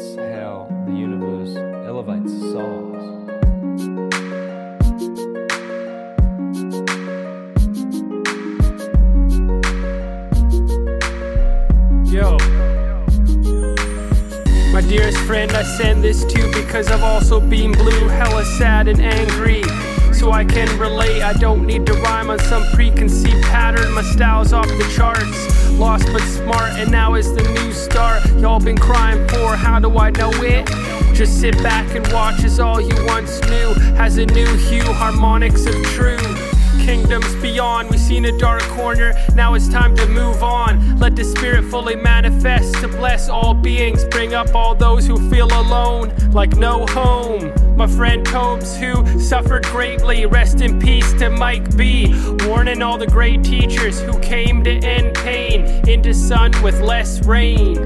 That's how the universe elevates souls. Yo. My dearest friend, I send this to because I've also been blue, hella sad and angry. So I can relate, I don't need to rhyme on some preconceived pattern. My style's off the charts, lost but smart, and now is the new start. Y'all been crying for, how do I know it? Just sit back and watch as all you once knew has a new hue, harmonics of true kingdoms beyond. We've seen a dark corner, now it's time to move on. Let the spirit fully manifest to bless all beings. Bring up all those who feel alone, like no home. My friend Tobes, who suffered greatly, rest in peace to Mike B. Warning all the great teachers who came to end pain into sun with less rain.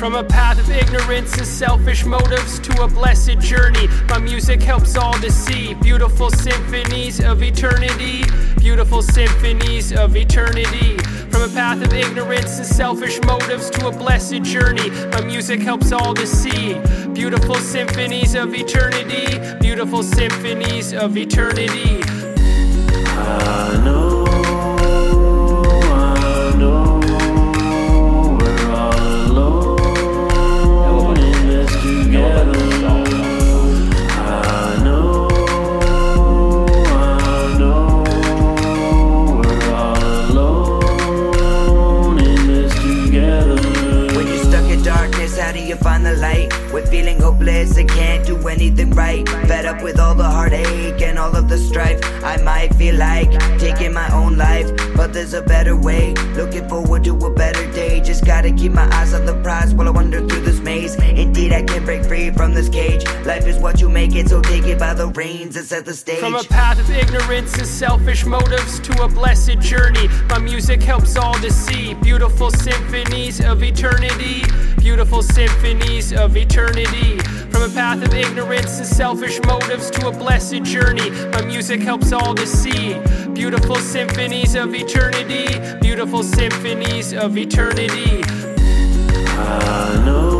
From a path of ignorance and selfish motives to a blessed journey, my music helps all to see beautiful symphonies of eternity. Beautiful symphonies of eternity. From a path of ignorance and selfish motives to a blessed journey, my music helps all to see beautiful symphonies of eternity. Beautiful symphonies of eternity. I know, you find the light? When feeling hopeless and can't do anything right. Fed up with all the heartache and all of the strife. I might feel like taking my own life, but there's a better way. Looking forward to a better day. Just gotta keep my eyes on the prize while I maze. Indeed, I break free from this cage. Life is what you make it, so take it by the reins and set the stage. From a path of ignorance and selfish motives to a blessed journey, my music helps all to see beautiful symphonies of eternity. Beautiful symphonies of eternity. From a path of ignorance and selfish motives to a blessed journey, my music helps all to see beautiful symphonies of eternity. Beautiful symphonies of eternity. I know,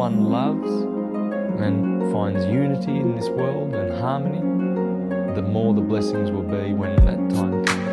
one loves and finds unity in this world and harmony, the more the blessings will be when that time comes.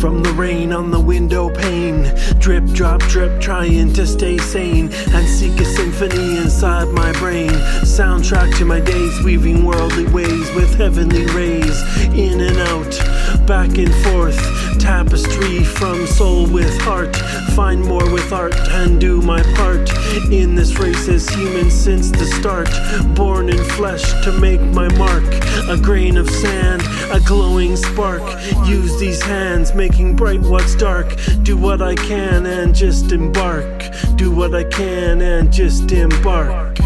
From the rain on the window pane, drip, drop, drip, trying to stay sane and seek a symphony inside my brain. Soundtrack to my days, weaving worldly ways with heavenly rays, in and out, back and forth. Tapestry from soul with heart. Find more with art and do my part in this race as human since the start. Born in flesh to make my mark. A grain of sand, a glowing spark. Use these hands, making bright what's dark. Do what I can and just embark. Do what I can and just embark.